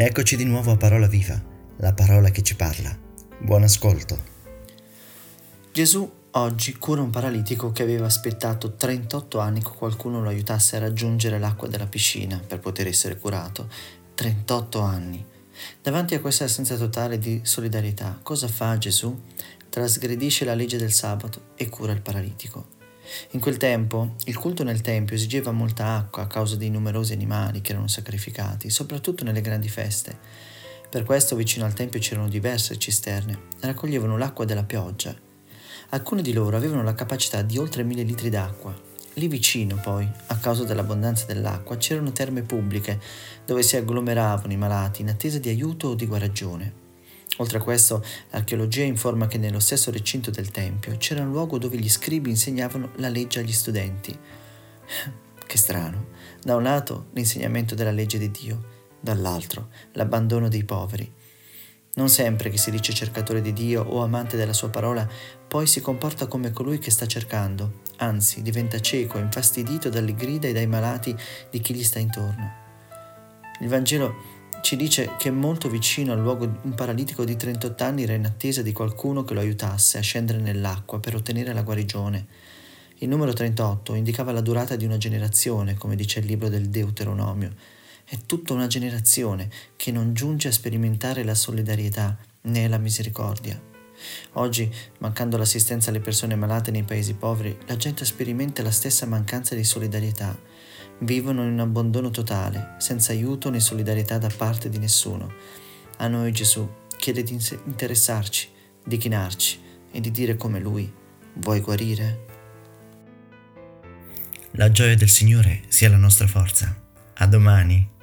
Eccoci di nuovo a Parola Viva, la parola che ci parla. Buon ascolto. Gesù oggi cura un paralitico che aveva aspettato 38 anni che qualcuno lo aiutasse a raggiungere l'acqua della piscina per poter essere curato. 38 anni. Davanti a questa assenza totale di solidarietà, cosa fa Gesù? Trasgredisce la legge del sabato e cura il paralitico. In quel tempo il culto nel Tempio esigeva molta acqua a causa dei numerosi animali che erano sacrificati, soprattutto nelle grandi feste. Per questo vicino al Tempio c'erano diverse cisterne raccoglievano l'acqua della pioggia. Alcune di loro avevano la capacità di oltre mille litri d'acqua. Lì vicino, poi, a causa dell'abbondanza dell'acqua, c'erano terme pubbliche dove si agglomeravano i malati in attesa di aiuto o di guarigione. Oltre a questo, l'archeologia informa che nello stesso recinto del Tempio c'era un luogo dove gli scribi insegnavano la legge agli studenti. Che strano. Da un lato l'insegnamento della legge di Dio, dall'altro l'abbandono dei poveri. Non sempre chi si dice cercatore di Dio o amante della sua parola poi si comporta come colui che sta cercando, anzi diventa cieco, infastidito dalle grida e dai malati di chi gli sta intorno. Il Vangelo ci dice che molto vicino al luogo un paralitico di 38 anni era in attesa di qualcuno che lo aiutasse a scendere nell'acqua per ottenere la guarigione. Il numero 38 indicava la durata di una generazione, come dice il libro del Deuteronomio. È tutta una generazione che non giunge a sperimentare la solidarietà né la misericordia. Oggi, mancando l'assistenza alle persone malate nei paesi poveri, la gente sperimenta la stessa mancanza di solidarietà vivono in un abbandono totale, senza aiuto né solidarietà da parte di nessuno. A noi Gesù chiede di interessarci, di chinarci e di dire come Lui, vuoi guarire? La gioia del Signore sia la nostra forza. A domani.